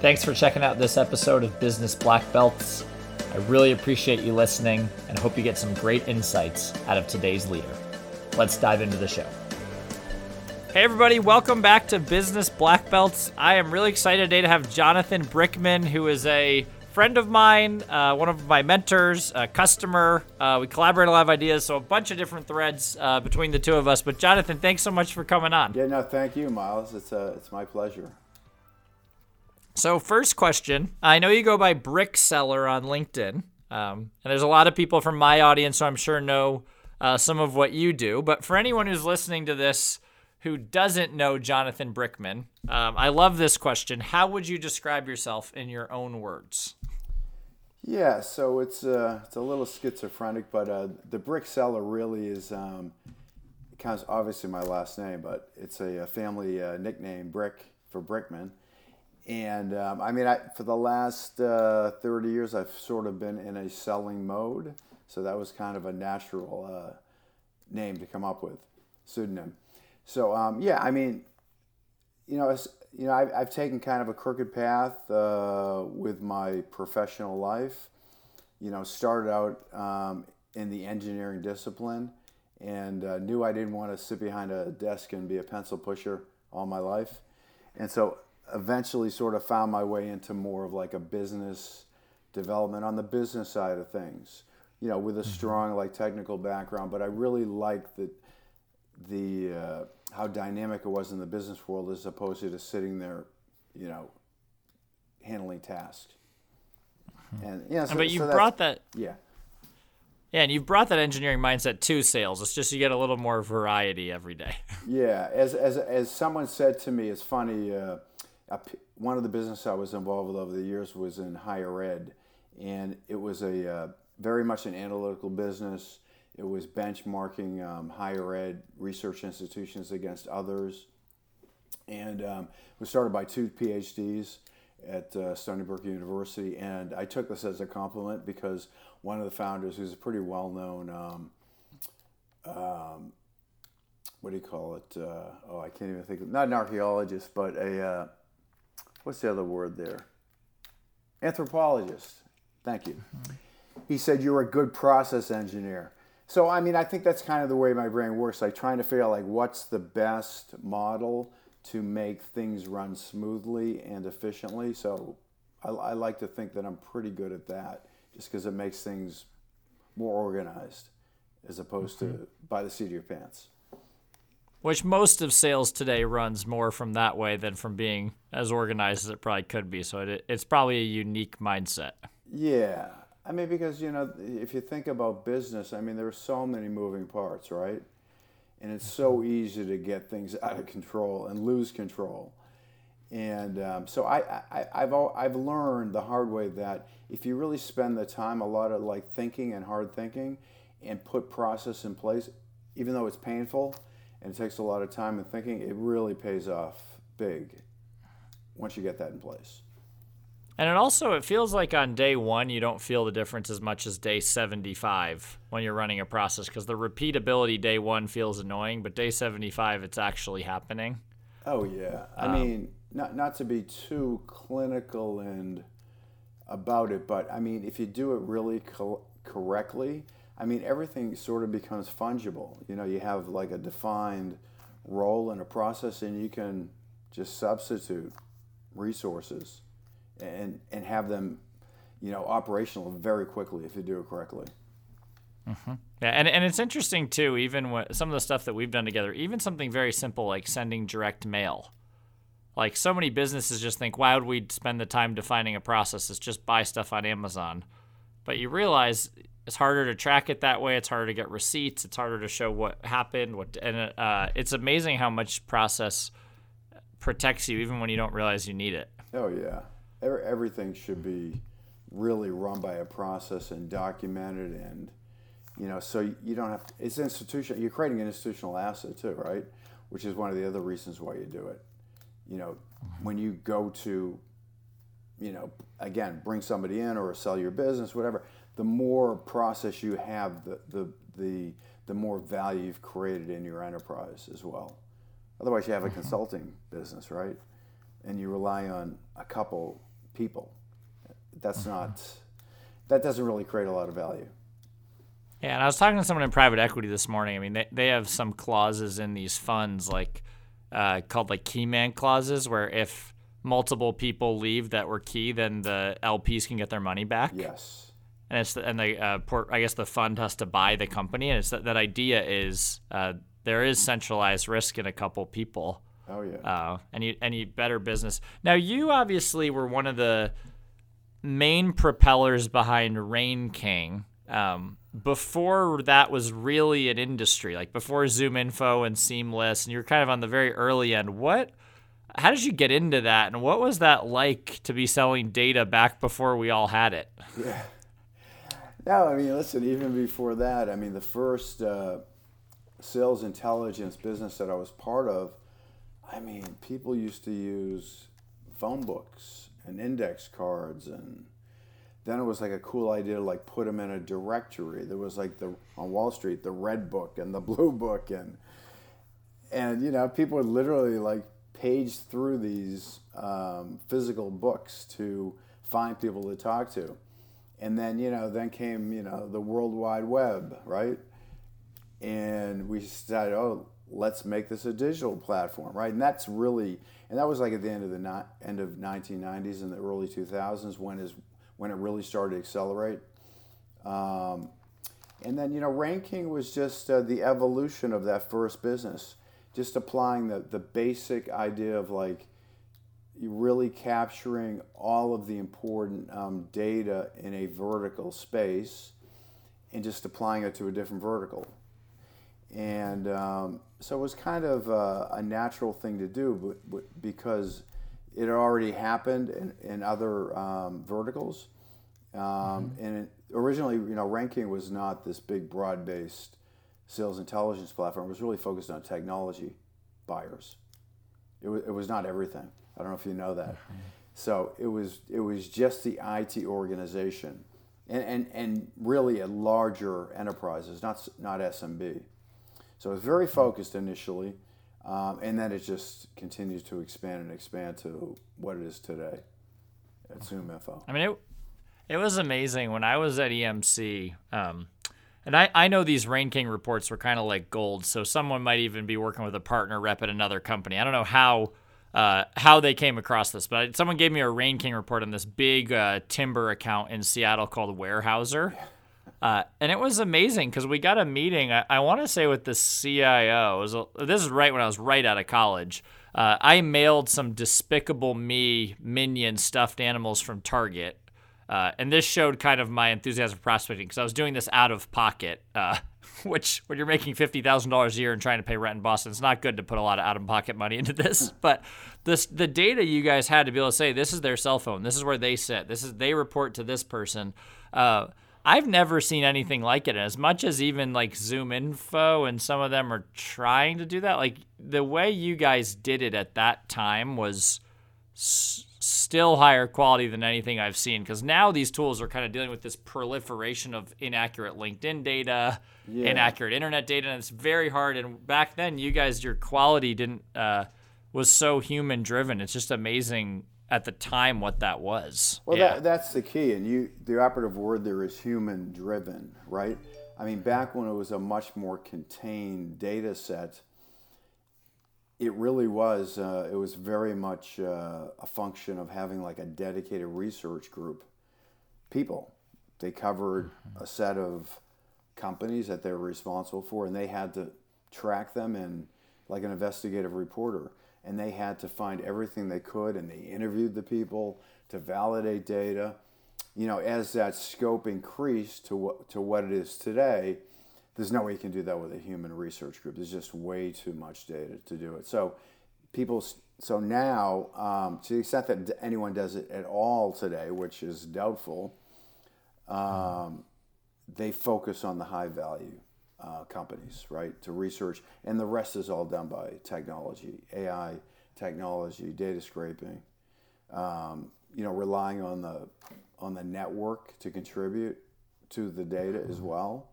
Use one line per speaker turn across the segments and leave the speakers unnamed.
Thanks for checking out this episode of Business Black Belts. I really appreciate you listening and hope you get some great insights out of today's leader. Let's dive into the show. Hey, everybody, welcome back to Business Black Belts. I am really excited today to have Jonathan Brickman, who is a friend of mine, uh, one of my mentors, a customer. Uh, we collaborate a lot of ideas, so a bunch of different threads uh, between the two of us. But Jonathan, thanks so much for coming on.
Yeah, no, thank you, Miles. It's uh, it's my pleasure.
So, first question I know you go by Brick Seller on LinkedIn, um, and there's a lot of people from my audience, so I'm sure know uh, some of what you do. But for anyone who's listening to this who doesn't know Jonathan Brickman, um, I love this question. How would you describe yourself in your own words?
Yeah, so it's uh, it's a little schizophrenic, but uh, the Brick Seller really is um, obviously my last name, but it's a, a family uh, nickname, Brick for Brickman. And um, I mean, I, for the last uh, 30 years, I've sort of been in a selling mode. So that was kind of a natural uh, name to come up with, pseudonym. So um, yeah, I mean, you know, you know, I've, I've, taken kind of a crooked path uh, with my professional life. You know, started out um, in the engineering discipline and uh, knew I didn't want to sit behind a desk and be a pencil pusher all my life. And so eventually sort of found my way into more of like a business development on the business side of things you know with a mm-hmm. strong like technical background but i really liked the the uh, how dynamic it was in the business world as opposed to just sitting there you know handling tasks
mm-hmm. and yeah so, but you so brought that
yeah
yeah, and you've brought that engineering mindset to sales. It's just you get a little more variety every day.
yeah, as as as someone said to me, it's funny. Uh, one of the businesses I was involved with over the years was in higher ed, and it was a uh, very much an analytical business. It was benchmarking um, higher ed research institutions against others, and um, it was started by two PhDs at uh, Stony Brook University. And I took this as a compliment because one of the founders, who's a pretty well-known, um, um, what do you call it? Uh, oh, I can't even think of not an archaeologist, but a uh, what's the other word there? Anthropologist. Thank you. Mm-hmm. He said you're a good process engineer. So I mean, I think that's kind of the way my brain works. Like trying to figure out like what's the best model to make things run smoothly and efficiently. So I, I like to think that I'm pretty good at that, just because it makes things more organized, as opposed mm-hmm. to by the seat of your pants
which most of sales today runs more from that way than from being as organized as it probably could be. So it, it's probably a unique mindset.
Yeah. I mean, because, you know, if you think about business, I mean, there are so many moving parts, right? And it's so mm-hmm. easy to get things out of control and lose control. And um, so I, I, I've, I've learned the hard way that if you really spend the time, a lot of like thinking and hard thinking, and put process in place, even though it's painful, and it takes a lot of time and thinking, it really pays off big once you get that in place.
And it also it feels like on day one you don't feel the difference as much as day 75 when you're running a process because the repeatability day one feels annoying, but day 75 it's actually happening.
Oh yeah, I um, mean not not to be too clinical and about it, but I mean if you do it really co- correctly, I mean, everything sort of becomes fungible. You know, you have like a defined role in a process, and you can just substitute resources and and have them, you know, operational very quickly if you do it correctly.
Mm-hmm. Yeah, and, and it's interesting too. Even what some of the stuff that we've done together, even something very simple like sending direct mail. Like so many businesses just think, why would we spend the time defining a process? It's just buy stuff on Amazon. But you realize it's harder to track it that way. It's harder to get receipts. It's harder to show what happened. What and uh, it's amazing how much process protects you even when you don't realize you need it.
Oh yeah, everything should be really run by a process and documented, and you know, so you don't have. To, it's institutional. You're creating an institutional asset too, right? Which is one of the other reasons why you do it. You know, when you go to, you know, again, bring somebody in or sell your business, whatever the more process you have, the, the, the, the more value you've created in your enterprise as well. Otherwise, you have a mm-hmm. consulting business, right? And you rely on a couple people. That's not that doesn't really create a lot of value.
Yeah, and I was talking to someone in private equity this morning. I mean, they, they have some clauses in these funds like uh, called like key man clauses where if multiple people leave that were key, then the LPs can get their money back.
Yes.
And it's the, and the uh, port, I guess the fund has to buy the company, and it's that, that idea is uh, there is centralized risk in a couple people.
Oh yeah.
Uh, any any better business. Now you obviously were one of the main propellers behind Rain King. Um, before that was really an industry, like before ZoomInfo and Seamless, and you're kind of on the very early end. What? How did you get into that, and what was that like to be selling data back before we all had it?
Yeah. No, I mean, listen. Even before that, I mean, the first uh, sales intelligence business that I was part of, I mean, people used to use phone books and index cards and then it was like a cool idea to like put them in a directory. There was like the on Wall Street the red book and the blue book and and you know people would literally like page through these um, physical books to find people to talk to, and then you know then came you know the World Wide Web right, and we decided oh let's make this a digital platform right, and that's really and that was like at the end of the end of 1990s and the early 2000s when is when it really started to accelerate. Um, and then, you know, Rain King was just uh, the evolution of that first business, just applying the, the basic idea of like really capturing all of the important um, data in a vertical space and just applying it to a different vertical. And um, so it was kind of uh, a natural thing to do but, but because it had already happened in, in other um, verticals. Um, mm-hmm. And it, originally, you know, Rain King was not this big, broad-based sales intelligence platform. It was really focused on technology buyers. It was, it was not everything. I don't know if you know that. So it was it was just the IT organization, and, and, and really at larger enterprises, not not SMB. So it was very focused initially. Um, and then it just continues to expand and expand to what it is today at ZoomInfo.
I mean, it, it was amazing when I was at EMC. Um, and I, I know these Rain King reports were kind of like gold. So someone might even be working with a partner rep at another company. I don't know how uh, how they came across this, but someone gave me a Rain King report on this big uh, timber account in Seattle called Weyerhaeuser. Uh, and it was amazing because we got a meeting, I, I want to say with the CIO. Was this is right when I was right out of college. Uh, I mailed some Despicable Me minion stuffed animals from Target. Uh, and this showed kind of my enthusiasm for prospecting because I was doing this out of pocket, uh, which when you're making fifty thousand dollars a year and trying to pay rent in Boston, it's not good to put a lot of out of pocket money into this. But this the data you guys had to be able to say this is their cell phone, this is where they sit, this is they report to this person. Uh, I've never seen anything like it. As much as even like Zoom Info and some of them are trying to do that, like the way you guys did it at that time was s- still higher quality than anything I've seen. Because now these tools are kind of dealing with this proliferation of inaccurate LinkedIn data, yeah. inaccurate internet data, and it's very hard. And back then, you guys, your quality didn't uh, was so human driven. It's just amazing at the time what that was.
Well, yeah. that, that's the key, and you the operative word there is human driven, right? I mean, back when it was a much more contained data set, it really was. Uh, it was very much uh, a function of having like a dedicated research group, people. They covered a set of companies that they were responsible for, and they had to track them and like an investigative reporter and they had to find everything they could and they interviewed the people to validate data. You know, as that scope increased to what, to what it is today, there's no way you can do that with a human research group. There's just way too much data to do it. So people, so now, um, to the extent that anyone does it at all today, which is doubtful, um, they focus on the high value uh, companies, right, to research, and the rest is all done by technology, AI technology, data scraping. Um, you know, relying on the on the network to contribute to the data as well.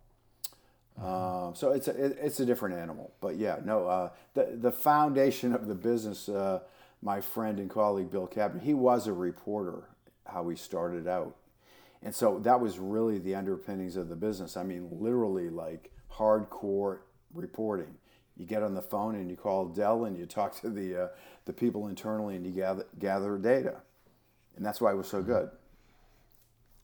Uh, so it's a it, it's a different animal, but yeah, no. Uh, the the foundation of the business, uh, my friend and colleague Bill Kaplan, he was a reporter how he started out. And so that was really the underpinnings of the business. I mean, literally like hardcore reporting. You get on the phone and you call Dell and you talk to the uh, the people internally and you gather gather data, and that's why it was so good.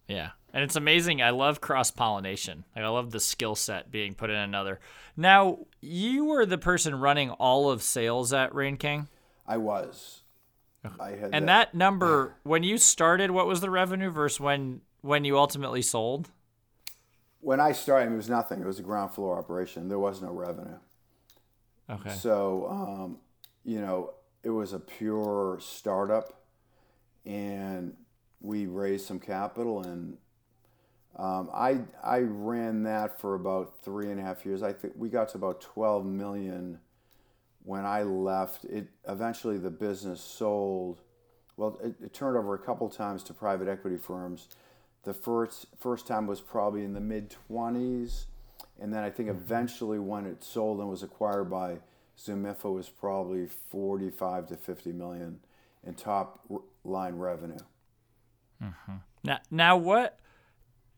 Yeah, and it's amazing. I love cross pollination. Like, I love the skill set being put in another. Now, you were the person running all of sales at Rain King.
I was. I
had and that, that number when you started, what was the revenue versus when when you ultimately sold?
When I started, it was nothing. It was a ground floor operation. There was no revenue.
Okay.
So, um, you know, it was a pure startup, and we raised some capital, and um, I I ran that for about three and a half years. I think we got to about twelve million when I left. It eventually the business sold. Well, it, it turned over a couple times to private equity firms the first first time was probably in the mid 20s, and then I think eventually when it sold and was acquired by ZoomInfo was probably 45 to 50 million in top line revenue.
Mm-hmm. Now, now what?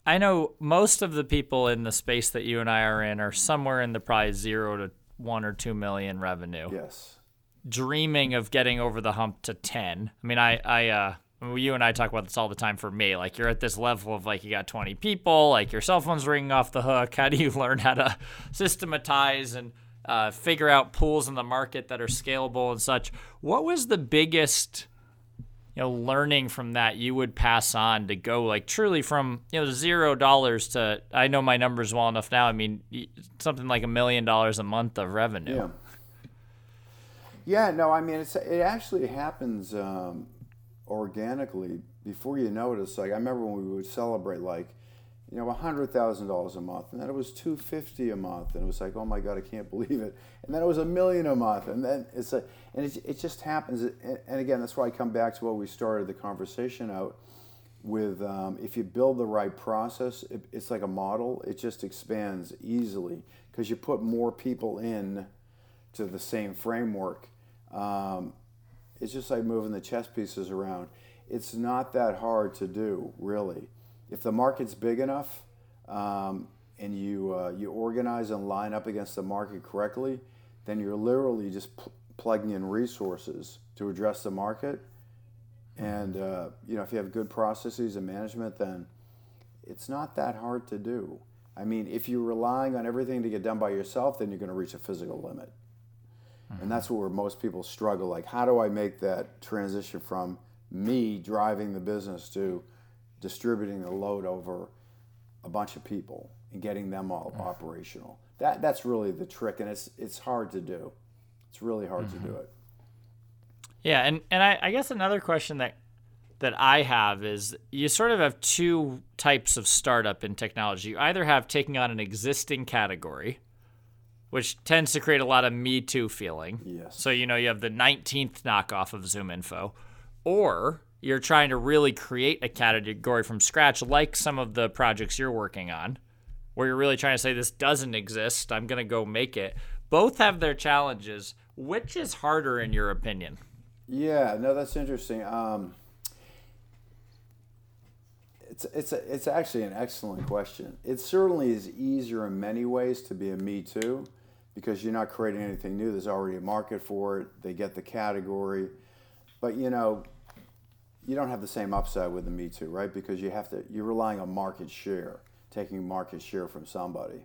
I know most of the people in the space that you and I are in are somewhere in the probably zero to one or two million revenue.
Yes.
Dreaming of getting over the hump to ten. I mean, I I uh, you and I talk about this all the time for me. Like you're at this level of like you got 20 people, like your cell phone's ringing off the hook. How do you learn how to systematize and uh, figure out pools in the market that are scalable and such? What was the biggest you know learning from that you would pass on to go like truly from you know zero dollars to I know my numbers well enough now. I mean something like a million dollars a month of revenue.
Yeah. Yeah, no, I mean it actually happens. Um, organically before you notice. Like I remember when we would celebrate like, you know, hundred thousand dollars a month, and then it was two fifty a month, and it was like, oh my god, I can't believe it. And then it was a million a month, and then it's a, and it, it just happens. And again, that's why I come back to what we started the conversation out with. Um, if you build the right process, it, it's like a model. It just expands easily because you put more people in to the same framework. Um, it's just like moving the chess pieces around. It's not that hard to do, really. If the market's big enough um, and you, uh, you organize and line up against the market correctly, then you're literally just pl- plugging in resources to address the market. And uh, you know, if you have good processes and management, then it's not that hard to do. I mean, if you're relying on everything to get done by yourself, then you're going to reach a physical limit. And that's where most people struggle. Like, how do I make that transition from me driving the business to distributing the load over a bunch of people and getting them all operational? That that's really the trick, and it's it's hard to do. It's really hard mm-hmm. to do it.
Yeah, and and I, I guess another question that that I have is you sort of have two types of startup in technology. You either have taking on an existing category, which tends to create a lot of Me Too feeling.
Yes.
So, you know, you have the 19th knockoff of Zoom Info, or you're trying to really create a category from scratch, like some of the projects you're working on, where you're really trying to say, this doesn't exist, I'm going to go make it. Both have their challenges. Which is harder, in your opinion?
Yeah, no, that's interesting. Um, it's it's a, it's actually an excellent question. It certainly is easier in many ways to be a Me Too because you're not creating anything new. There's already a market for it. They get the category, but you know, you don't have the same upside with the Me Too, right? Because you have to. You're relying on market share, taking market share from somebody.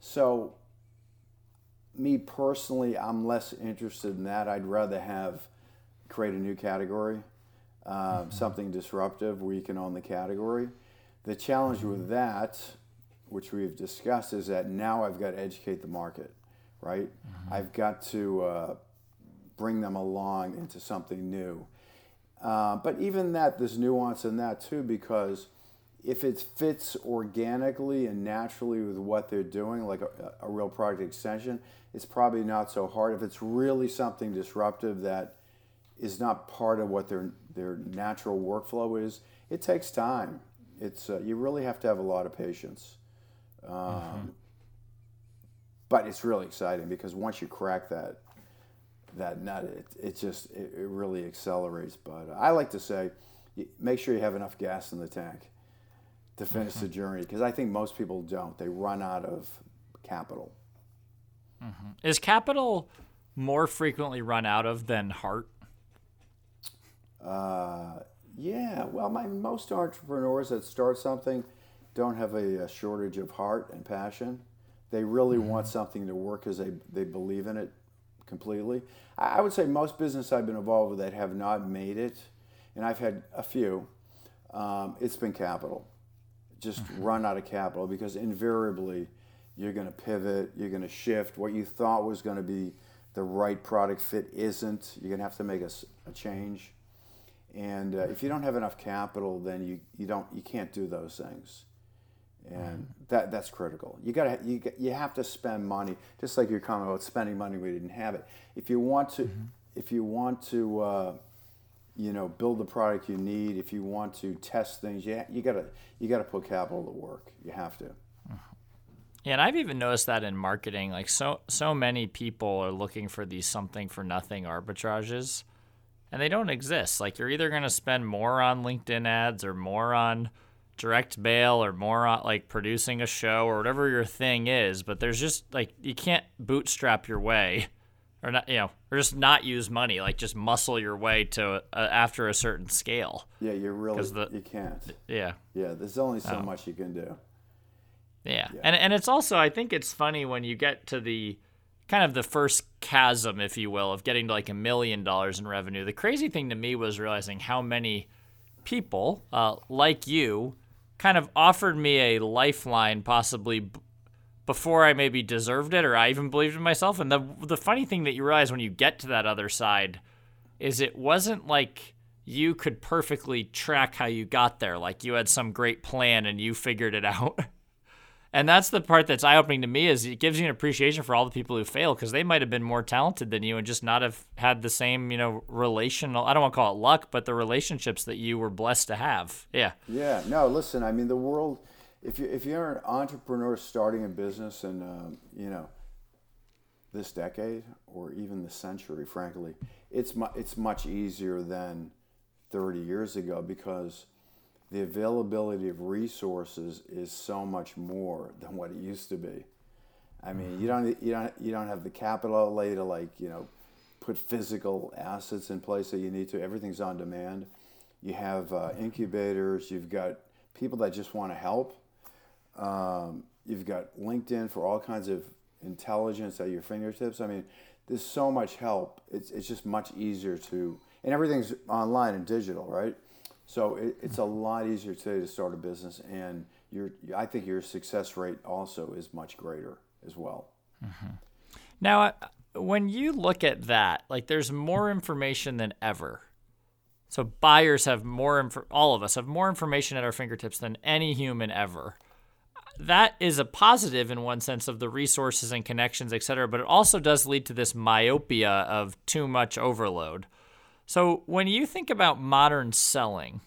So, me personally, I'm less interested in that. I'd rather have create a new category, um, mm-hmm. something disruptive where you can own the category. The challenge with that which we've discussed, is that now I've got to educate the market, right? Mm-hmm. I've got to uh, bring them along into something new. Uh, but even that, there's nuance in that too, because if it fits organically and naturally with what they're doing, like a, a real product extension, it's probably not so hard. If it's really something disruptive that is not part of what their their natural workflow is, it takes time. It's uh, you really have to have a lot of patience. Um, mm-hmm. But it's really exciting because once you crack that that nut, it, it just it, it really accelerates. But I like to say, make sure you have enough gas in the tank to finish mm-hmm. the journey because I think most people don't. They run out of capital.
Mm-hmm. Is capital more frequently run out of than heart?
Uh, yeah. Well, my most entrepreneurs that start something don't have a, a shortage of heart and passion. They really mm-hmm. want something to work because they, they believe in it completely. I, I would say most business I've been involved with that have not made it, and I've had a few, um, it's been capital. Just mm-hmm. run out of capital because invariably you're going to pivot, you're going to shift. What you thought was going to be the right product fit isn't. You're going to have to make a, a change. And uh, if you don't have enough capital, then you, you don't you can't do those things, and that that's critical. You gotta you you have to spend money, just like you're comment about spending money we didn't have it. If you want to, mm-hmm. if you want to, uh, you know, build the product you need. If you want to test things, yeah, you, you gotta you gotta put capital to work. You have to.
Yeah, and I've even noticed that in marketing, like so so many people are looking for these something for nothing arbitrages, and they don't exist. Like you're either going to spend more on LinkedIn ads or more on direct mail or more on like producing a show or whatever your thing is, but there's just like you can't bootstrap your way or not, you know, or just not use money, like just muscle your way to uh, after a certain scale.
Yeah, you really the, you can't.
Yeah.
Yeah, there's only so oh. much you can do.
Yeah. yeah. And and it's also I think it's funny when you get to the kind of the first chasm, if you will, of getting to like a million dollars in revenue. The crazy thing to me was realizing how many people uh, like you kind of offered me a lifeline, possibly b- before I maybe deserved it or I even believed in myself. And the the funny thing that you realize when you get to that other side is it wasn't like you could perfectly track how you got there, like you had some great plan and you figured it out. And that's the part that's eye opening to me is it gives you an appreciation for all the people who fail because they might have been more talented than you and just not have had the same, you know, relational I don't want to call it luck, but the relationships that you were blessed to have. Yeah.
Yeah. No, listen, I mean the world if you if you're an entrepreneur starting a business in uh, you know this decade or even the century, frankly, it's mu- it's much easier than 30 years ago because the availability of resources is so much more than what it used to be. I mean, you don't you don't you don't have the capital outlay to like you know put physical assets in place that you need to. Everything's on demand. You have uh, incubators. You've got people that just want to help. Um, you've got LinkedIn for all kinds of intelligence at your fingertips. I mean, there's so much help. It's it's just much easier to and everything's online and digital, right? So it, it's a lot easier today to start a business, and I think your success rate also is much greater as well.
Mm-hmm. Now, uh, when you look at that, like there's more information than ever. So buyers have more, inf- all of us have more information at our fingertips than any human ever. That is a positive in one sense of the resources and connections, et cetera, but it also does lead to this myopia of too much overload. So when you think about modern selling,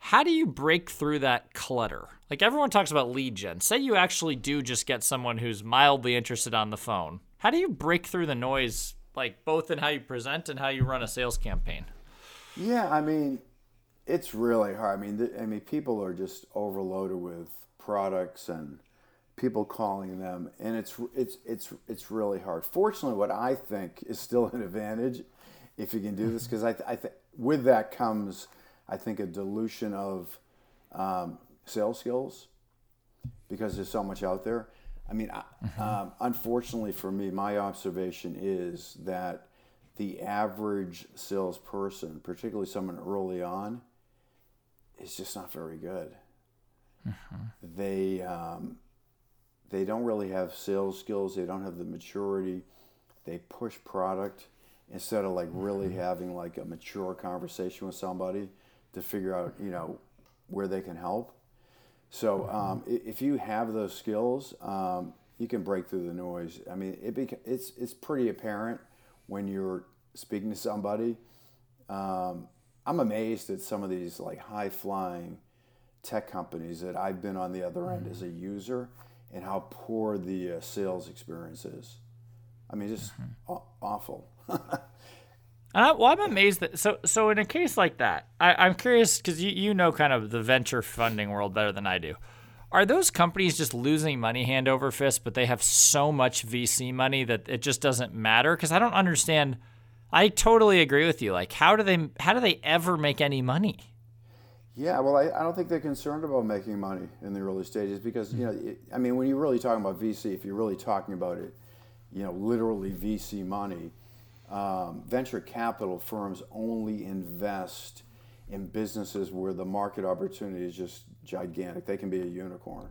how do you break through that clutter? Like everyone talks about lead gen. Say you actually do just get someone who's mildly interested on the phone. How do you break through the noise, like both in how you present and how you run a sales campaign?
Yeah, I mean, it's really hard. I mean, th- I mean, people are just overloaded with products and people calling them, and it's it's it's it's really hard. Fortunately, what I think is still an advantage if you can do this because I, th- I think with that comes I think a dilution of um, sales skills because there's so much out there. I mean, mm-hmm. um, unfortunately for me, my observation is that the average salesperson, particularly someone early on, is just not very good. Mm-hmm. They um, they don't really have sales skills. They don't have the maturity. They push product instead of like really mm-hmm. having like a mature conversation with somebody to figure out you know where they can help. So mm-hmm. um, if you have those skills, um, you can break through the noise. I mean, it beca- it's it's pretty apparent when you're speaking to somebody. Um, I'm amazed at some of these like high flying tech companies that I've been on the other end as a mm-hmm. user and how poor the uh, sales experience is. I mean, just mm-hmm. aw- awful.
Uh, well, I'm amazed that so so in a case like that, I, I'm curious because you you know kind of the venture funding world better than I do. Are those companies just losing money hand over fist, but they have so much VC money that it just doesn't matter? Because I don't understand. I totally agree with you. Like, how do they how do they ever make any money?
Yeah, well, I, I don't think they're concerned about making money in the early stages because you know, it, I mean, when you're really talking about VC, if you're really talking about it, you know, literally VC money, um, venture capital firms only invest in businesses where the market opportunity is just gigantic. They can be a unicorn.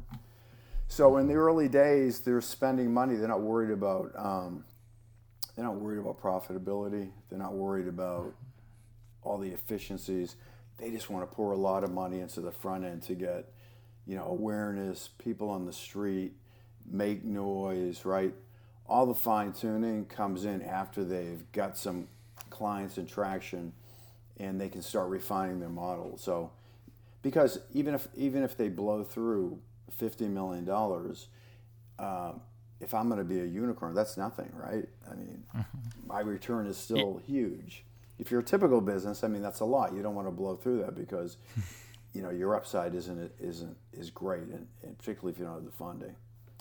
So in the early days, they're spending money. They're not worried about. Um, they're not worried about profitability. They're not worried about all the efficiencies. They just want to pour a lot of money into the front end to get, you know, awareness, people on the street, make noise, right? All the fine tuning comes in after they've got some clients and traction and they can start refining their model. So because even if even if they blow through fifty million dollars, uh, if I'm going to be a unicorn, that's nothing, right? I mean, mm-hmm. my return is still huge. If you're a typical business, I mean, that's a lot. You don't want to blow through that because, you know, your upside isn't isn't is great, and, and particularly if you don't have the funding.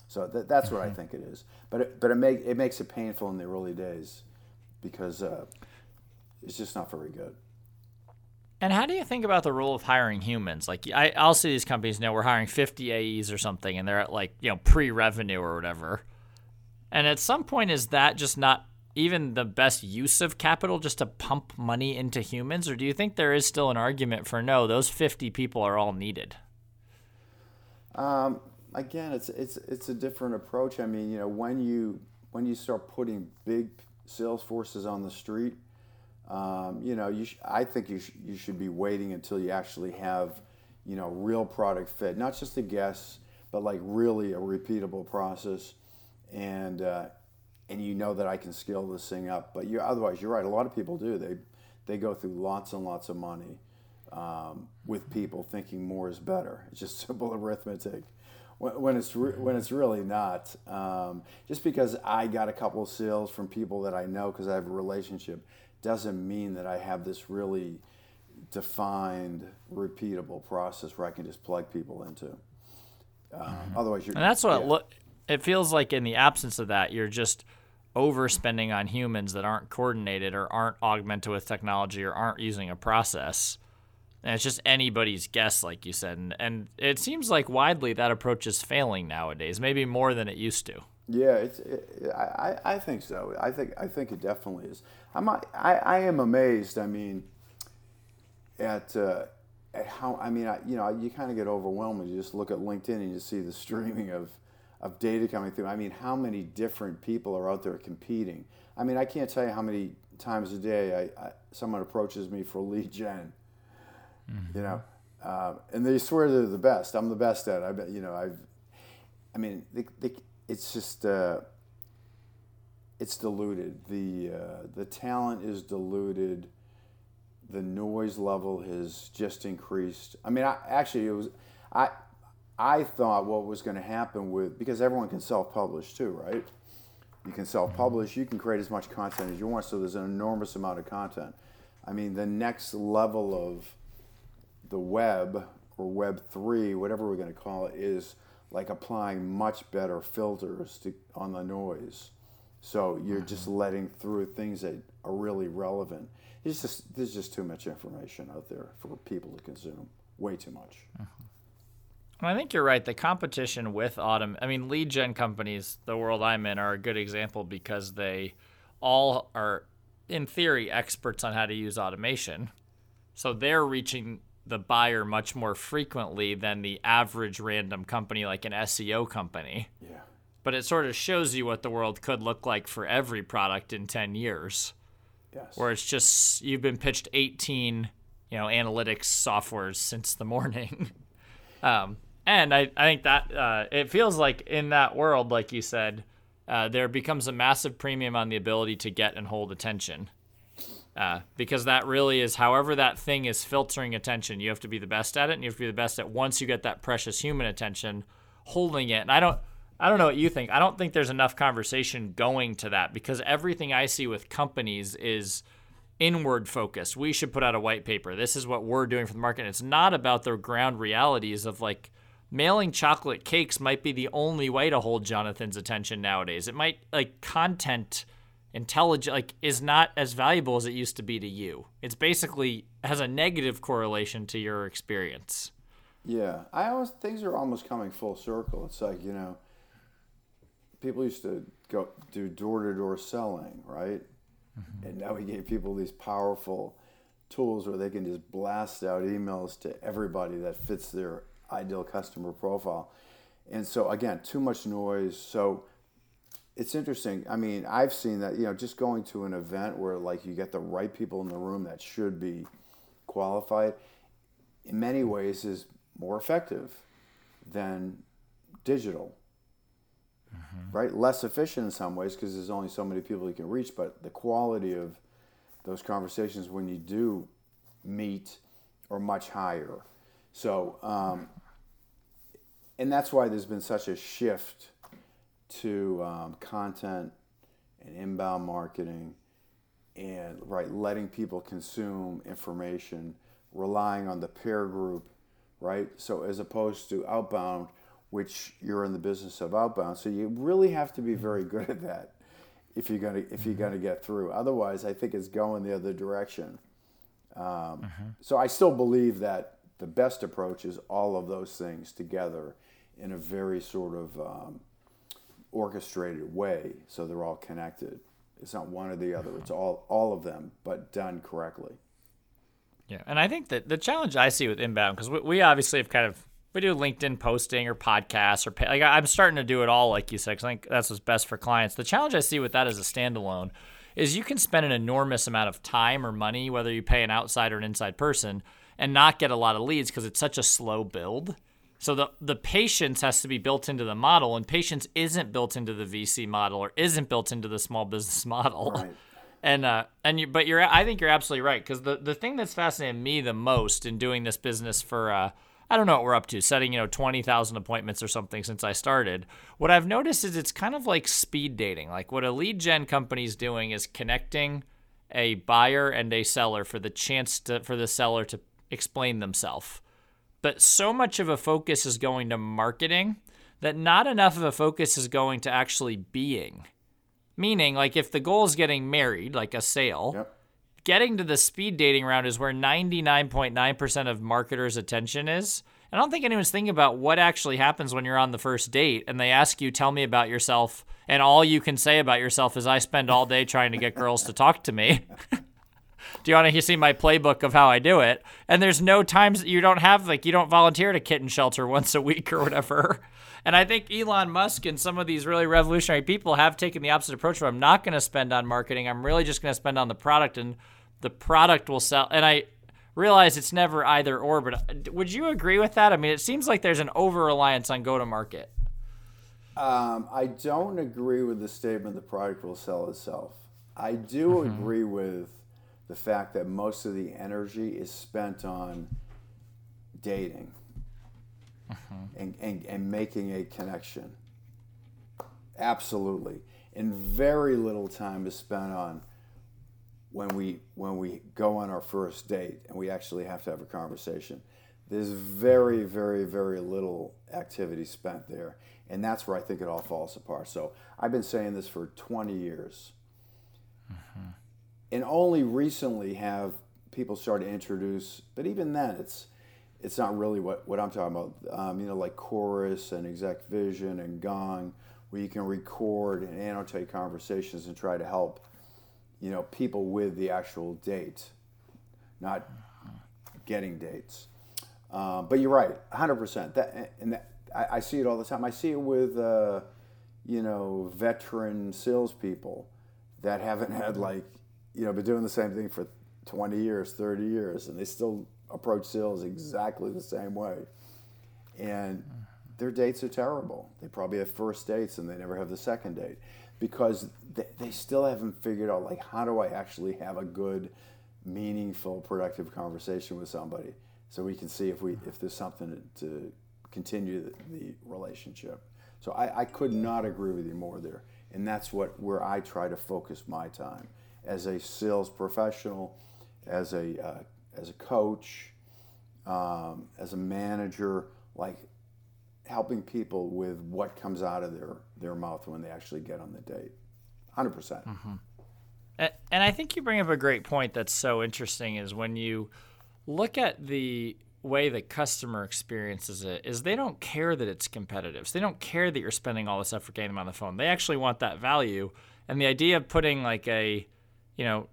So that, that's what I think it is. But it, but it make it makes it painful in the early days because uh, it's just not very good.
And how do you think about the role of hiring humans? Like I, I'll see these companies now we're hiring 50 AEs or something, and they're at like you know pre-revenue or whatever. And at some point, is that just not even the best use of capital just to pump money into humans, or do you think there is still an argument for no? Those 50 people are all needed.
Um, again, it's it's it's a different approach. I mean, you know, when you when you start putting big sales forces on the street, um, you know, you sh- I think you sh- you should be waiting until you actually have, you know, real product fit, not just a guess, but like really a repeatable process, and uh, and you know that I can scale this thing up. But you otherwise, you're right. A lot of people do. They they go through lots and lots of money um, with people thinking more is better. It's just simple arithmetic when it's re- when it's really not. Um, just because I got a couple of sales from people that I know because I have a relationship doesn't mean that I have this really defined, repeatable process where I can just plug people into. Um, mm-hmm. Otherwise, you're
and that's what yeah. it, it feels like. In the absence of that, you're just overspending on humans that aren't coordinated or aren't augmented with technology or aren't using a process and it's just anybody's guess, like you said. And, and it seems like widely that approach is failing nowadays, maybe more than it used to.
Yeah, it's. It, I, I think so. I think I think it definitely is. I'm. I, I am amazed. I mean, at uh, at how. I mean, I, you know, you kind of get overwhelmed when you just look at LinkedIn and you see the streaming of of data coming through. I mean, how many different people are out there competing? I mean, I can't tell you how many times a day I, I someone approaches me for lead gen Mm-hmm. You know, uh, and they swear they're the best. I'm the best at it. I bet. You know, I've. I mean, they, they, it's just. Uh, it's diluted. The uh, the talent is diluted. The noise level has just increased. I mean, I, actually, it was. I I thought what was going to happen with because everyone can self-publish too, right? You can self-publish. You can create as much content as you want. So there's an enormous amount of content. I mean, the next level of the web or Web 3, whatever we're going to call it, is like applying much better filters to, on the noise. So you're mm-hmm. just letting through things that are really relevant. It's just there's just too much information out there for people to consume. Way too much.
Mm-hmm. I think you're right. The competition with autumn, I mean, lead gen companies, the world I'm in, are a good example because they all are, in theory, experts on how to use automation. So they're reaching the buyer much more frequently than the average random company like an SEO company.
Yeah.
But it sort of shows you what the world could look like for every product in 10 years.
Yes.
Where it's just you've been pitched 18, you know, analytics softwares since the morning. um, and I, I think that uh, it feels like in that world, like you said, uh, there becomes a massive premium on the ability to get and hold attention uh, because that really is however that thing is filtering attention you have to be the best at it and you have to be the best at once you get that precious human attention holding it and i don't i don't know what you think i don't think there's enough conversation going to that because everything i see with companies is inward focus. We should put out a white paper. This is what we're doing for the market. And it's not about the ground realities of like mailing chocolate cakes might be the only way to hold Jonathan's attention nowadays. It might like content intelligent like is not as valuable as it used to be to you. It's basically has a negative correlation to your experience.
Yeah, I always things are almost coming full circle. It's like you know, people used to go do door to door selling, right? Mm-hmm. And now we gave people these powerful tools where they can just blast out emails to everybody that fits their ideal customer profile. And so again, too much noise. So it's interesting. I mean, I've seen that, you know, just going to an event where like you get the right people in the room that should be qualified in many ways is more effective than digital. Mm-hmm. Right? Less efficient in some ways because there's only so many people you can reach, but the quality of those conversations when you do meet are much higher. So, um, and that's why there's been such a shift to um, content and inbound marketing and right letting people consume information relying on the peer group right? So as opposed to outbound which you're in the business of outbound. So you really have to be very good at that if you're going to if you're going to get through. Otherwise i think it's going the other direction. Um, uh-huh. so i still believe that the best approach is all of those things together in a very sort of um, orchestrated way so they're all connected. It's not one or the other. It's all all of them, but done correctly.
Yeah, and I think that the challenge I see with inbound because we, we, obviously have kind of we do LinkedIn posting or podcasts or pay, like I'm starting to do it all like you said. Cause I think that's what's best for clients. The challenge I see with that as a standalone is you can spend an enormous amount of time or money, whether you pay an outside or an inside person, and not get a lot of leads because it's such a slow build. So the the patience has to be built into the model, and patience isn't built into the VC model or isn't built into the small business model. Right. And uh, and you, but you're, I think you're absolutely right because the the thing that's fascinated me the most in doing this business for uh, I don't know what we're up to, setting you know twenty thousand appointments or something since I started. What I've noticed is it's kind of like speed dating. Like what a lead gen company is doing is connecting a buyer and a seller for the chance to for the seller to explain themselves but so much of a focus is going to marketing that not enough of a focus is going to actually being. Meaning, like if the goal is getting married, like a sale, yep. getting to the speed dating round is where 99.9% of marketers' attention is. I don't think anyone's thinking about what actually happens when you're on the first date and they ask you, tell me about yourself. And all you can say about yourself is, I spend all day trying to get girls to talk to me. do you want to see my playbook of how I do it? And there's no times that you don't have like you don't volunteer at a kitten shelter once a week or whatever. And I think Elon Musk and some of these really revolutionary people have taken the opposite approach where I'm not going to spend on marketing. I'm really just going to spend on the product and the product will sell. And I realize it's never either or, but uh, would you agree with that? I mean, it seems like there's an over reliance on go to market.
Um, I don't agree with the statement the product will sell itself. I do mm-hmm. agree with the fact that most of the energy is spent on dating uh-huh. and, and, and making a connection. Absolutely. And very little time is spent on when we when we go on our first date and we actually have to have a conversation. There's very, very, very little activity spent there. And that's where I think it all falls apart. So I've been saying this for 20 years. Uh-huh and only recently have people started to introduce, but even then, it's it's not really what, what I'm talking about. Um, you know, like Chorus and Exec Vision and Gong, where you can record and annotate conversations and try to help, you know, people with the actual date, not getting dates. Um, but you're right, 100%. That and that, I, I, see it all the time. I see it with, uh, you know, veteran salespeople that haven't had like you know, been doing the same thing for 20 years, 30 years, and they still approach sales exactly the same way. And their dates are terrible. They probably have first dates and they never have the second date because they, they still haven't figured out, like, how do I actually have a good, meaningful, productive conversation with somebody so we can see if, we, if there's something to continue the, the relationship. So I, I could not agree with you more there. And that's what where I try to focus my time as a sales professional, as a uh, as a coach, um, as a manager, like helping people with what comes out of their their mouth when they actually get on the date. 100%. percent
And I think you bring up a great point that's so interesting is when you look at the way the customer experiences it is they don't care that it's competitive. So they don't care that you're spending all this effort getting them on the phone. They actually want that value. And the idea of putting like a, you know,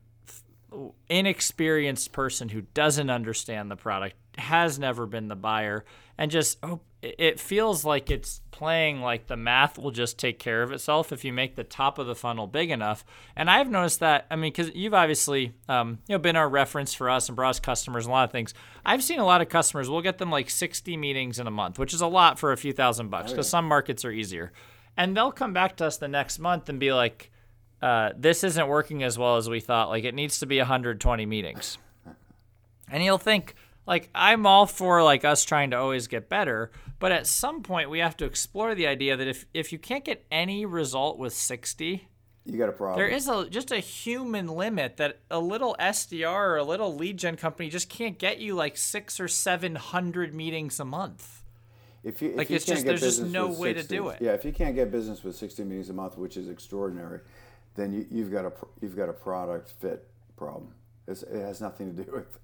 inexperienced person who doesn't understand the product has never been the buyer and just oh, it feels like it's playing like the math will just take care of itself if you make the top of the funnel big enough. And I've noticed that. I mean, because you've obviously um, you know been our reference for us and brought us customers and a lot of things. I've seen a lot of customers. We'll get them like 60 meetings in a month, which is a lot for a few thousand bucks because oh, yeah. some markets are easier. And they'll come back to us the next month and be like, uh, "This isn't working as well as we thought. Like it needs to be 120 meetings." And you'll think like I'm all for like us trying to always get better, but at some point we have to explore the idea that if if you can't get any result with 60,
you got a problem.
There is a just a human limit that a little SDR or a little lead gen company just can't get you like 6 or 700 meetings a month.
If you,
if like
you
it's just there's just no way 60, to do it.
Yeah, if you can't get business with 60 meetings a month, which is extraordinary, then you, you've got a you've got a product fit problem. It's, it has nothing to do with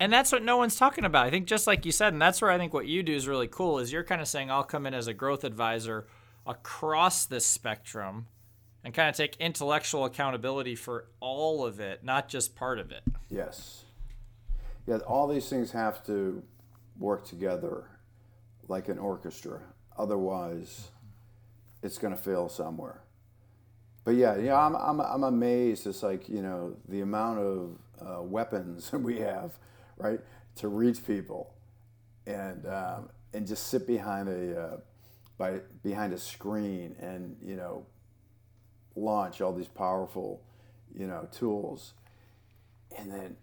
and that's what no one's talking about. I think just like you said, and that's where I think what you do is really cool is you're kind of saying I'll come in as a growth advisor across this spectrum and kind of take intellectual accountability for all of it, not just part of it.
Yes. Yeah, all these things have to work together like an orchestra. Otherwise, it's going to fail somewhere. But yeah, yeah, I'm, I'm, I'm amazed. It's like, you know, the amount of uh, weapons we have, right, to reach people, and um, and just sit behind a uh, by behind a screen and you know launch all these powerful you know tools, and then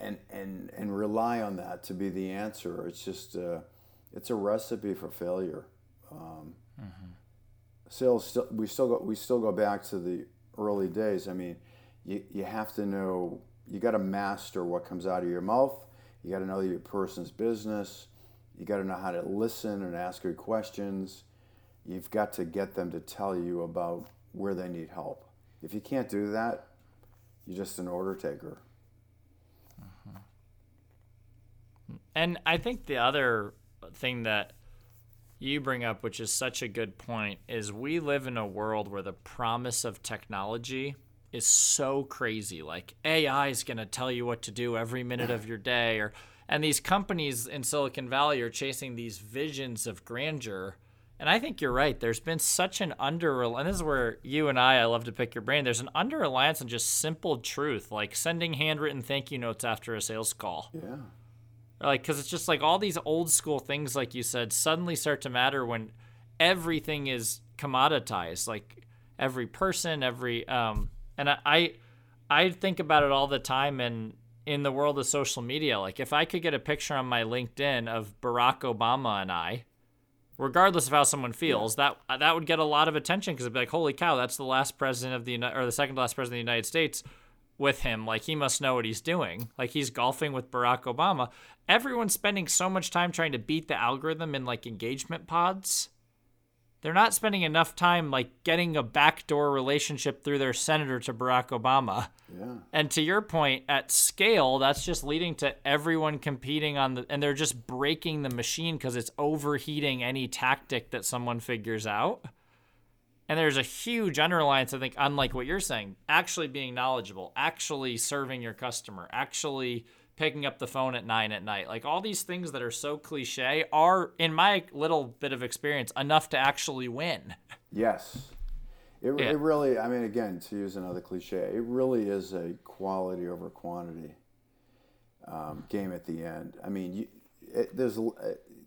and and and rely on that to be the answer. It's just uh, it's a recipe for failure. Um, mm-hmm. Sales still we still go we still go back to the early days. I mean, you, you have to know you got to master what comes out of your mouth. You got to know your person's business. You got to know how to listen and ask good questions. You've got to get them to tell you about where they need help. If you can't do that, you're just an order taker.
Mm-hmm. And I think the other thing that you bring up, which is such a good point, is we live in a world where the promise of technology is so crazy. Like AI is going to tell you what to do every minute of your day or and these companies in Silicon Valley are chasing these visions of grandeur. And I think you're right. There's been such an under and this is where you and I I love to pick your brain. There's an under reliance on just simple truth, like sending handwritten thank you notes after a sales call.
Yeah.
Like cuz it's just like all these old school things like you said suddenly start to matter when everything is commoditized. Like every person, every um and I, I I think about it all the time and in the world of social media, like if I could get a picture on my LinkedIn of Barack Obama and I, regardless of how someone feels, yeah. that that would get a lot of attention because it'd be like, holy cow, that's the last president of the United or the second last president of the United States with him. Like he must know what he's doing. Like he's golfing with Barack Obama. Everyone's spending so much time trying to beat the algorithm in like engagement pods they're not spending enough time like getting a backdoor relationship through their senator to Barack Obama.
Yeah.
And to your point, at scale, that's just leading to everyone competing on the and they're just breaking the machine because it's overheating any tactic that someone figures out. And there's a huge underlines, I think, unlike what you're saying, actually being knowledgeable, actually serving your customer, actually picking up the phone at nine at night. Like all these things that are so cliche are, in my little bit of experience, enough to actually win.
Yes. It, yeah. it really, I mean, again, to use another cliche, it really is a quality over quantity um, game at the end. I mean, you, it, there's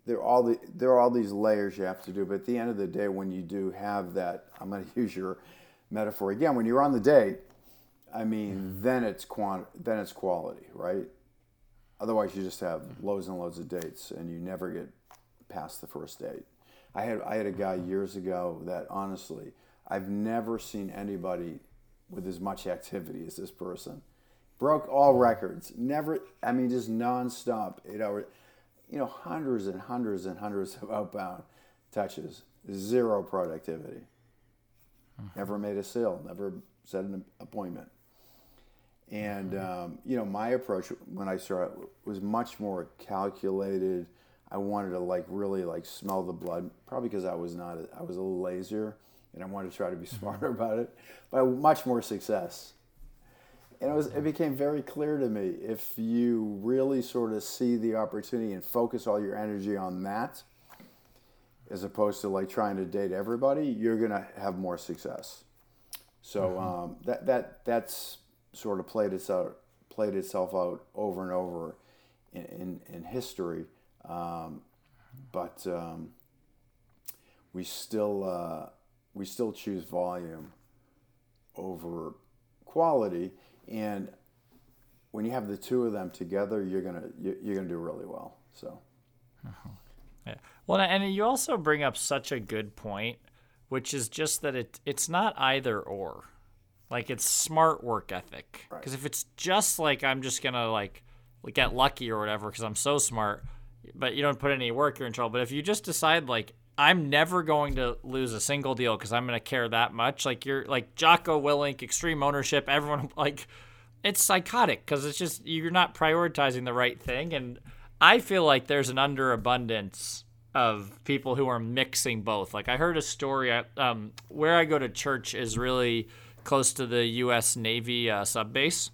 there are all the there are all these layers you have to do, but at the end of the day, when you do have that, I'm going to use your metaphor again. When you're on the date, I mean, mm. then it's quant, then it's quality, right? Otherwise, you just have mm-hmm. loads and loads of dates, and you never get past the first date. I had I had a guy mm-hmm. years ago that honestly, I've never seen anybody with as much activity as this person. Broke all records. Never, I mean, just nonstop, eight hours. You know, hundreds and hundreds and hundreds of outbound touches. Zero productivity. Mm-hmm. Never made a sale. Never set an appointment. And mm-hmm. um, you know, my approach when I started was much more calculated. I wanted to like really like smell the blood, probably because I was not, I was a little lazier, and I wanted to try to be mm-hmm. smarter about it. But much more success. And it was, it became very clear to me if you really sort of see the opportunity and focus all your energy on that, as opposed to like trying to date everybody, you're gonna have more success. So mm-hmm. um, that that that's sort of played itself played itself out over and over in in, in history, um, but um, we still uh, we still choose volume over quality, and when you have the two of them together, you're gonna you're gonna do really well. So.
Yeah. Well, and you also bring up such a good point, which is just that it it's not either or. Like it's smart work ethic. Because right. if it's just like I'm just gonna like get lucky or whatever because I'm so smart, but you don't put any work, you're in trouble. But if you just decide like I'm never going to lose a single deal because I'm gonna care that much, like you're like Jocko Willink, extreme ownership, everyone like it's psychotic because it's just you're not prioritizing the right thing and I feel like there's an underabundance of people who are mixing both. Like I heard a story. Um, where I go to church is really close to the U.S. Navy uh, sub base,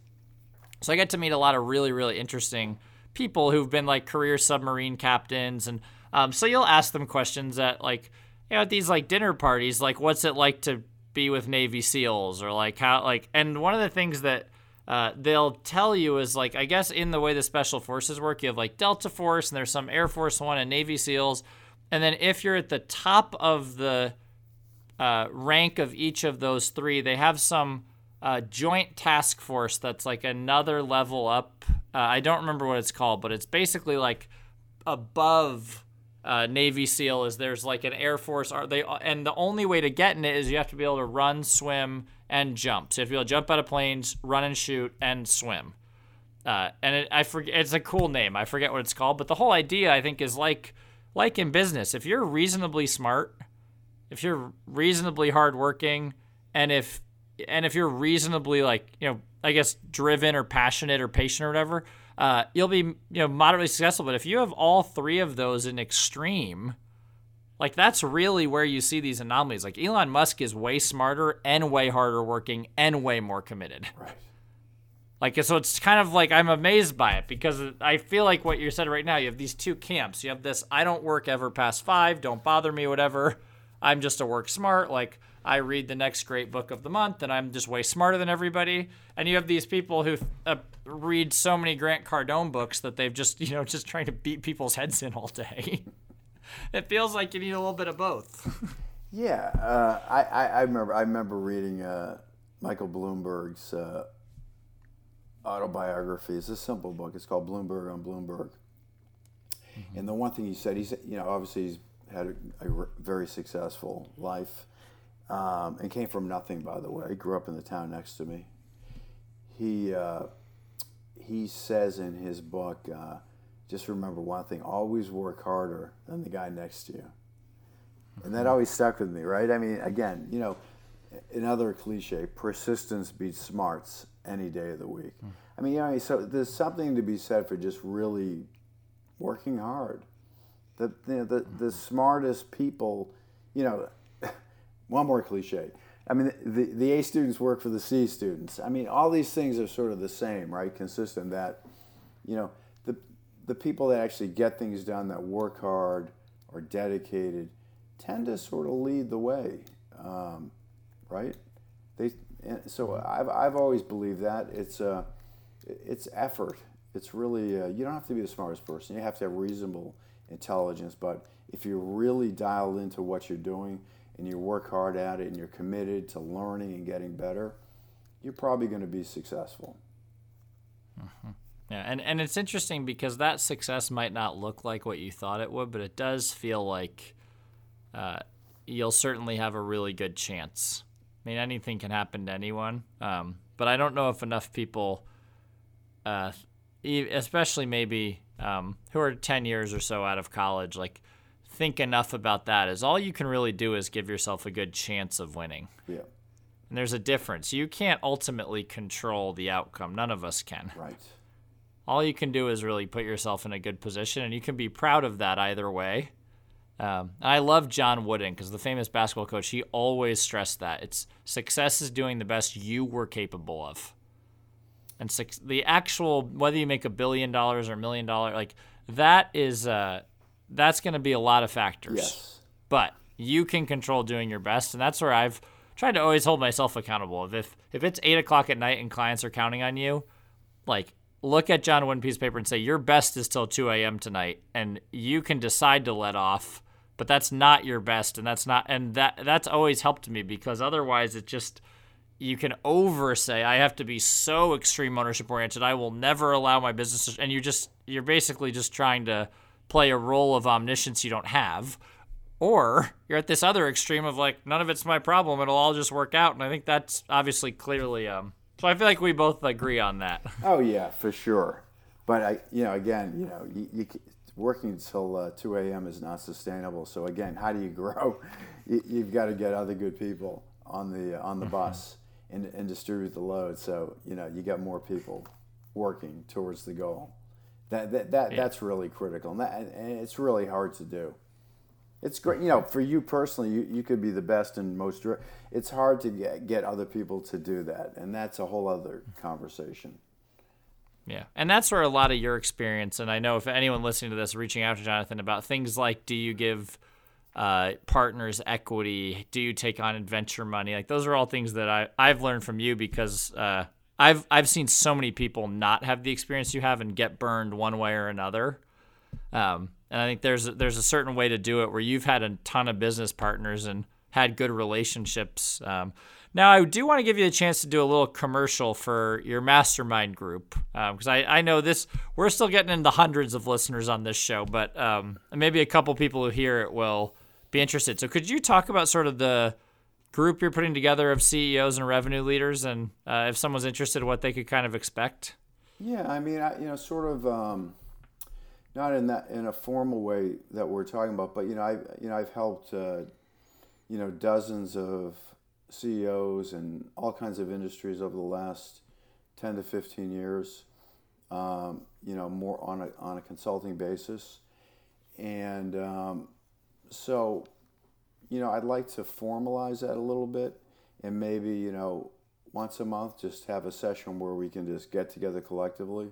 so I get to meet a lot of really really interesting people who've been like career submarine captains, and um, so you'll ask them questions at like you know at these like dinner parties, like what's it like to be with Navy SEALs, or like how like and one of the things that uh, they'll tell you is like I guess in the way the special forces work, you have like Delta Force and there's some Air Force One and Navy SEALs, and then if you're at the top of the uh, rank of each of those three, they have some uh, joint task force that's like another level up. Uh, I don't remember what it's called, but it's basically like above uh, Navy SEAL. Is there's like an Air Force? Are they? And the only way to get in it is you have to be able to run, swim and jump. So if you'll jump out of planes, run and shoot, and swim. Uh, and it, I forget it's a cool name. I forget what it's called, but the whole idea I think is like like in business. If you're reasonably smart, if you're reasonably hardworking, and if and if you're reasonably like you know I guess driven or passionate or patient or whatever, uh, you'll be you know moderately successful. But if you have all three of those in extreme, like that's really where you see these anomalies. Like Elon Musk is way smarter and way harder working and way more committed.
Right.
Like so it's kind of like I'm amazed by it because I feel like what you said right now, you have these two camps. You have this I don't work ever past 5, don't bother me whatever. I'm just a work smart like I read the next great book of the month and I'm just way smarter than everybody. And you have these people who uh, read so many Grant Cardone books that they've just, you know, just trying to beat people's heads in all day. it feels like you need a little bit of both.
yeah, uh, I, I, I, remember I remember reading uh, Michael Bloomberg's uh, autobiography. It's a simple book. It's called Bloomberg on Bloomberg. Mm-hmm. And the one thing he said, he said, you know, obviously he's had a, a very successful life um, and came from nothing, by the way. He grew up in the town next to me. He uh, he says in his book, uh, just remember one thing: always work harder than the guy next to you. And that always stuck with me, right? I mean, again, you know, another cliche: persistence beats smarts any day of the week. Mm. I mean, you know, so there's something to be said for just really working hard. The you know, the the smartest people, you know, one more cliche. I mean, the, the A students work for the C students. I mean, all these things are sort of the same, right? Consistent that, you know, the, the people that actually get things done, that work hard, are dedicated, tend to sort of lead the way, um, right? They, so I've, I've always believed that. It's, uh, it's effort. It's really, uh, you don't have to be the smartest person. You have to have reasonable intelligence. But if you're really dialed into what you're doing, and you work hard at it and you're committed to learning and getting better, you're probably going to be successful.
Mm-hmm. Yeah, and, and it's interesting because that success might not look like what you thought it would, but it does feel like uh, you'll certainly have a really good chance. I mean, anything can happen to anyone. Um, but I don't know if enough people, uh, especially maybe um, who are 10 years or so out of college, like think enough about that. Is all you can really do is give yourself a good chance of winning.
Yeah.
And there's a difference. You can't ultimately control the outcome. None of us can.
Right.
All you can do is really put yourself in a good position, and you can be proud of that either way. Um, I love John Wooden because the famous basketball coach, he always stressed that it's success is doing the best you were capable of, and su- the actual whether you make a billion dollars or a million dollars, like that is uh, that's going to be a lot of factors.
Yes.
But you can control doing your best, and that's where I've tried to always hold myself accountable. If if it's eight o'clock at night and clients are counting on you, like look at John Wooden piece of paper and say your best is till 2 a.m. tonight, and you can decide to let off but that's not your best and that's not and that that's always helped me because otherwise it just you can over say I have to be so extreme ownership oriented I will never allow my business to, and you just you're basically just trying to play a role of omniscience you don't have or you're at this other extreme of like none of it's my problem it'll all just work out and I think that's obviously clearly um so I feel like we both agree on that.
Oh yeah, for sure. But I, you know, again, you know, you, you working until uh, 2 a.m. is not sustainable. So again, how do you grow? you, have got to get other good people on the on the mm-hmm. bus and, and distribute the load. So you know you get more people working towards the goal. That that, that yeah. that's really critical, and, that, and it's really hard to do. It's great, you know, for you personally, you, you could be the best and most. It's hard to get, get other people to do that, and that's a whole other conversation.
Yeah. And that's where a lot of your experience, and I know if anyone listening to this reaching out to Jonathan about things like do you give uh, partners equity? Do you take on adventure money? Like those are all things that I, I've learned from you because uh, I've I've seen so many people not have the experience you have and get burned one way or another. Um, and I think there's there's a certain way to do it where you've had a ton of business partners and had good relationships. Um, now, I do want to give you a chance to do a little commercial for your mastermind group because um, I, I know this, we're still getting into hundreds of listeners on this show, but um, maybe a couple people who hear it will be interested. So, could you talk about sort of the group you're putting together of CEOs and revenue leaders and uh, if someone's interested, what they could kind of expect?
Yeah, I mean, I, you know, sort of. Um, not in that in a formal way that we're talking about, but you know, I you know I've helped uh, you know dozens of CEOs in all kinds of industries over the last 10 to 15 years, um, you know, more on a, on a consulting basis. And um, so, you know, I'd like to formalize that a little bit and maybe, you know, once a month just have a session where we can just get together collectively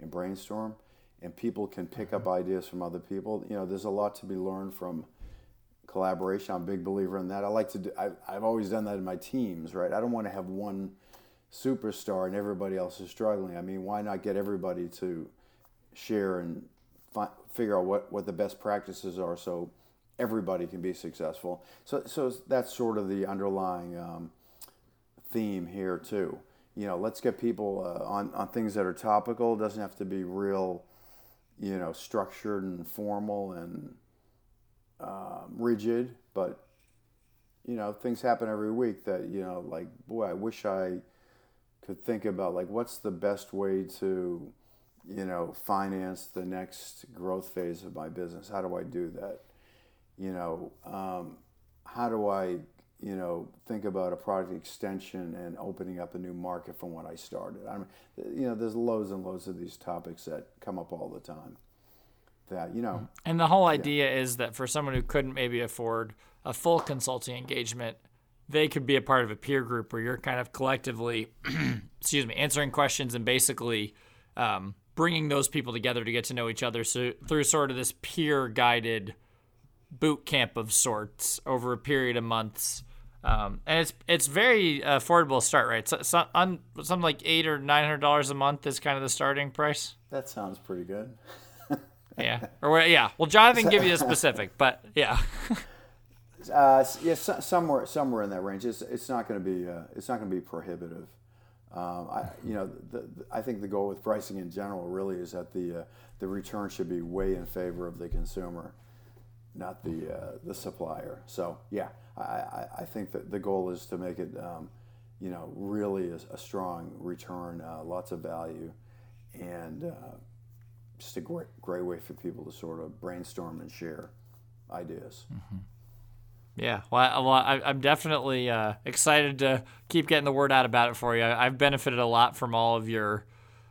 and brainstorm and people can pick up mm-hmm. ideas from other people. You know, there's a lot to be learned from collaboration. I'm a big believer in that. I like to do, I, I've always done that in my teams, right? I don't want to have one superstar and everybody else is struggling. I mean, why not get everybody to share and fi- figure out what, what the best practices are so everybody can be successful? So, so that's sort of the underlying um, theme here, too. You know, let's get people uh, on, on things that are topical. It doesn't have to be real, you know, structured and formal and um, rigid, but you know things happen every week that you know like boy I wish I could think about like what's the best way to you know finance the next growth phase of my business how do I do that you know um, how do I you know think about a product extension and opening up a new market from what I started I mean you know there's loads and loads of these topics that come up all the time that you know
and the whole idea yeah. is that for someone who couldn't maybe afford a full consulting engagement they could be a part of a peer group where you're kind of collectively excuse me answering questions and basically um, bringing those people together to get to know each other so through sort of this peer guided boot camp of sorts over a period of months um, and it's it's very affordable start right so, so on, something like eight or nine hundred dollars a month is kind of the starting price
that sounds pretty good
yeah. Or yeah. Well, Jonathan give you a specific, but yeah.
uh, yeah, somewhere somewhere in that range. It's it's not going to be uh, it's not going to be prohibitive. Um, I you know the, the, I think the goal with pricing in general really is that the uh, the return should be way in favor of the consumer. Not the uh, the supplier. So yeah, I, I, think that the goal is to make it, um, you know, really a, a strong return, uh, lots of value, and uh, just a great great way for people to sort of brainstorm and share ideas.
Mm-hmm. Yeah, well, well I, am definitely uh, excited to keep getting the word out about it for you. I've benefited a lot from all of your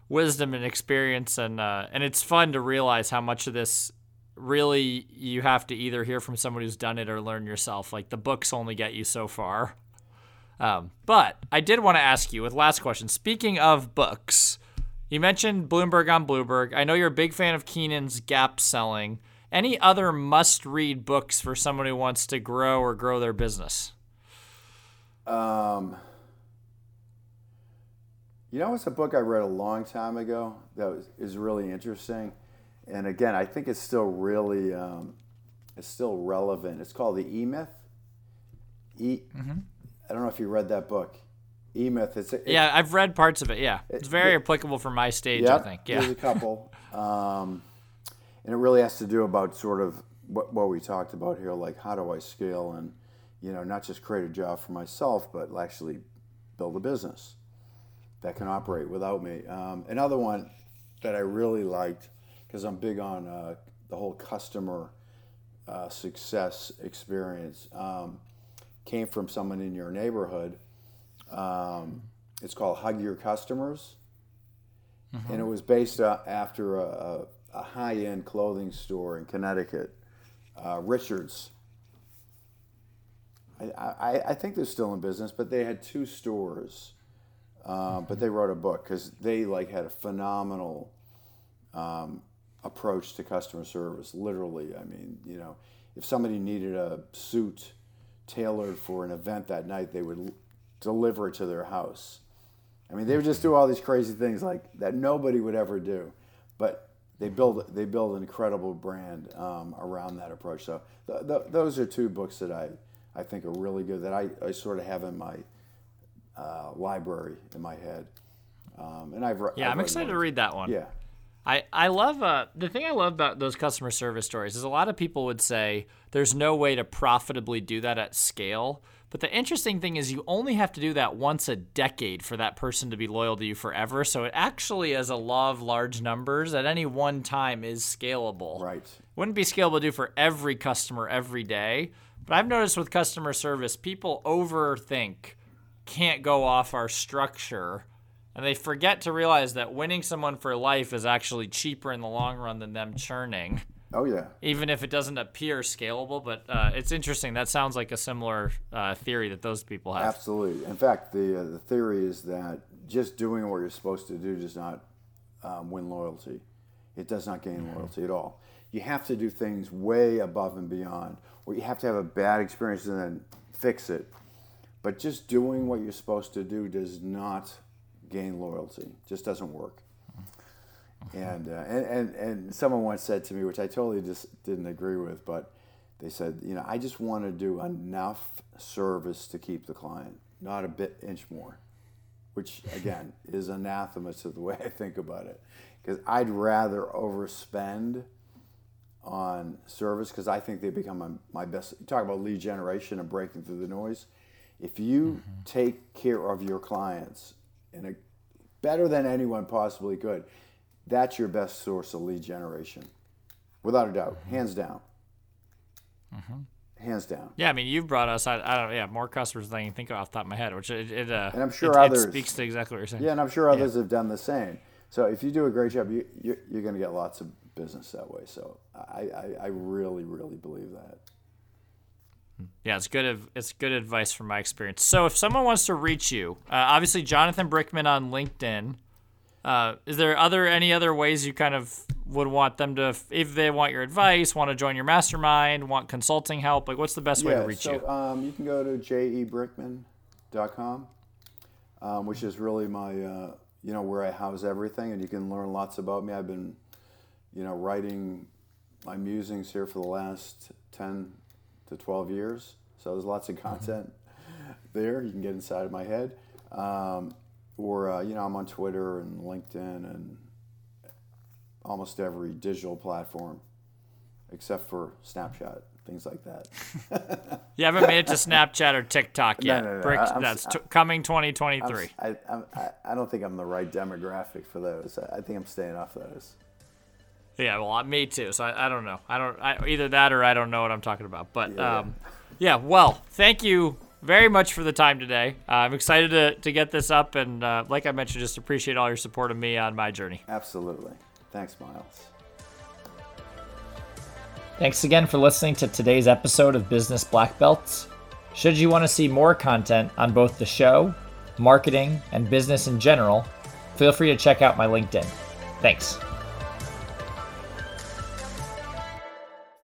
wisdom and experience, and uh, and it's fun to realize how much of this really you have to either hear from someone who's done it or learn yourself. Like the books only get you so far. Um, but I did want to ask you with last question. Speaking of books, you mentioned Bloomberg on Bloomberg. I know you're a big fan of Keenan's Gap Selling. Any other must-read books for someone who wants to grow or grow their business?
Um, you know, it's a book I read a long time ago that was, is really interesting and again, I think it's still really um, it's still relevant. It's called the E Myth. E. Mm-hmm. I don't know if you read that book. E Myth. It's,
it's, yeah, I've read parts of it. Yeah, it's very it, applicable for my stage. Yeah, I think. Yeah,
there's a couple, um, and it really has to do about sort of what what we talked about here, like how do I scale and you know not just create a job for myself, but actually build a business that can operate without me. Um, another one that I really liked because I'm big on uh, the whole customer uh, success experience. Um, came from someone in your neighborhood. Um, it's called Hug Your Customers, mm-hmm. and it was based uh, after a, a, high-end clothing store in Connecticut, uh, Richards. I, I, I, think they're still in business, but they had two stores. Uh, but they wrote a book because they like had a phenomenal um, approach to customer service. Literally, I mean, you know, if somebody needed a suit tailored for an event that night, they would deliver it to their house. I mean, they would just do all these crazy things like that nobody would ever do, but they build they build an incredible brand um, around that approach. So th- th- those are two books that I I think are really good that I, I sort of have in my uh, library in my head. Um, and I've
yeah,
i
am excited to read that one.
Yeah,
I, I love uh, the thing I love about those customer service stories is a lot of people would say there's no way to profitably do that at scale. But the interesting thing is you only have to do that once a decade for that person to be loyal to you forever. So it actually, as a law of large numbers, at any one time is scalable.
Right.
Wouldn't be scalable to do for every customer every day. But I've noticed with customer service, people overthink can't go off our structure and they forget to realize that winning someone for life is actually cheaper in the long run than them churning.
Oh yeah.
Even if it doesn't appear scalable, but uh, it's interesting. That sounds like a similar uh, theory that those people have.
Absolutely. In fact, the uh, the theory is that just doing what you're supposed to do does not um, win loyalty. It does not gain mm-hmm. loyalty at all. You have to do things way above and beyond, or you have to have a bad experience and then fix it. But just doing what you're supposed to do does not gain loyalty. Just doesn't work. And, uh, and, and, and someone once said to me, which I totally just didn't agree with, but they said, you know, I just want to do enough service to keep the client, not a bit inch more, which again is anathema to the way I think about it. Because I'd rather overspend on service because I think they become my, my best. You talk about lead generation and breaking through the noise. If you mm-hmm. take care of your clients in a better than anyone possibly could, that's your best source of lead generation, without a doubt, mm-hmm. hands down. Mm-hmm. Hands down.
Yeah, I mean, you've brought us. I, I don't. Know, yeah, more customers than I can think of off the top of my head, which it. it uh,
and I'm sure
it,
others
it speaks to exactly what you're saying.
Yeah, and I'm sure others yeah. have done the same. So if you do a great job, you, you're, you're going to get lots of business that way. So I, I, I really, really believe that.
Yeah, it's good. It's good advice from my experience. So, if someone wants to reach you, uh, obviously Jonathan Brickman on LinkedIn. Uh, is there other any other ways you kind of would want them to, if they want your advice, want to join your mastermind, want consulting help? Like, what's the best
yeah,
way to reach
so,
you?
Um, you can go to jebrickman.com, um, which is really my, uh, you know, where I house everything, and you can learn lots about me. I've been, you know, writing my musings here for the last ten to 12 years. So there's lots of content there. You can get inside of my head. Um, or, uh, you know, I'm on Twitter and LinkedIn and almost every digital platform except for Snapchat. things like that.
you haven't made it to Snapchat or TikTok yet.
no, no.
Brick,
I- I'm-
that's t- coming 2023.
I, I'm, I, I don't think I'm the right demographic for those. I I think I'm staying off those.
Yeah, well, me too. So I, I don't know. I don't I, either that or I don't know what I'm talking about. But
Yeah.
um, yeah. Well, thank you very much for the time today. Uh, I'm excited to to get this up, and uh, like I mentioned, just appreciate all your support of me on my journey.
Absolutely. Thanks, Miles.
Thanks again for listening to today's episode of Business Black Belts. Should you want to see more content on both the show, marketing, and business in general, feel free to check out my LinkedIn. Thanks.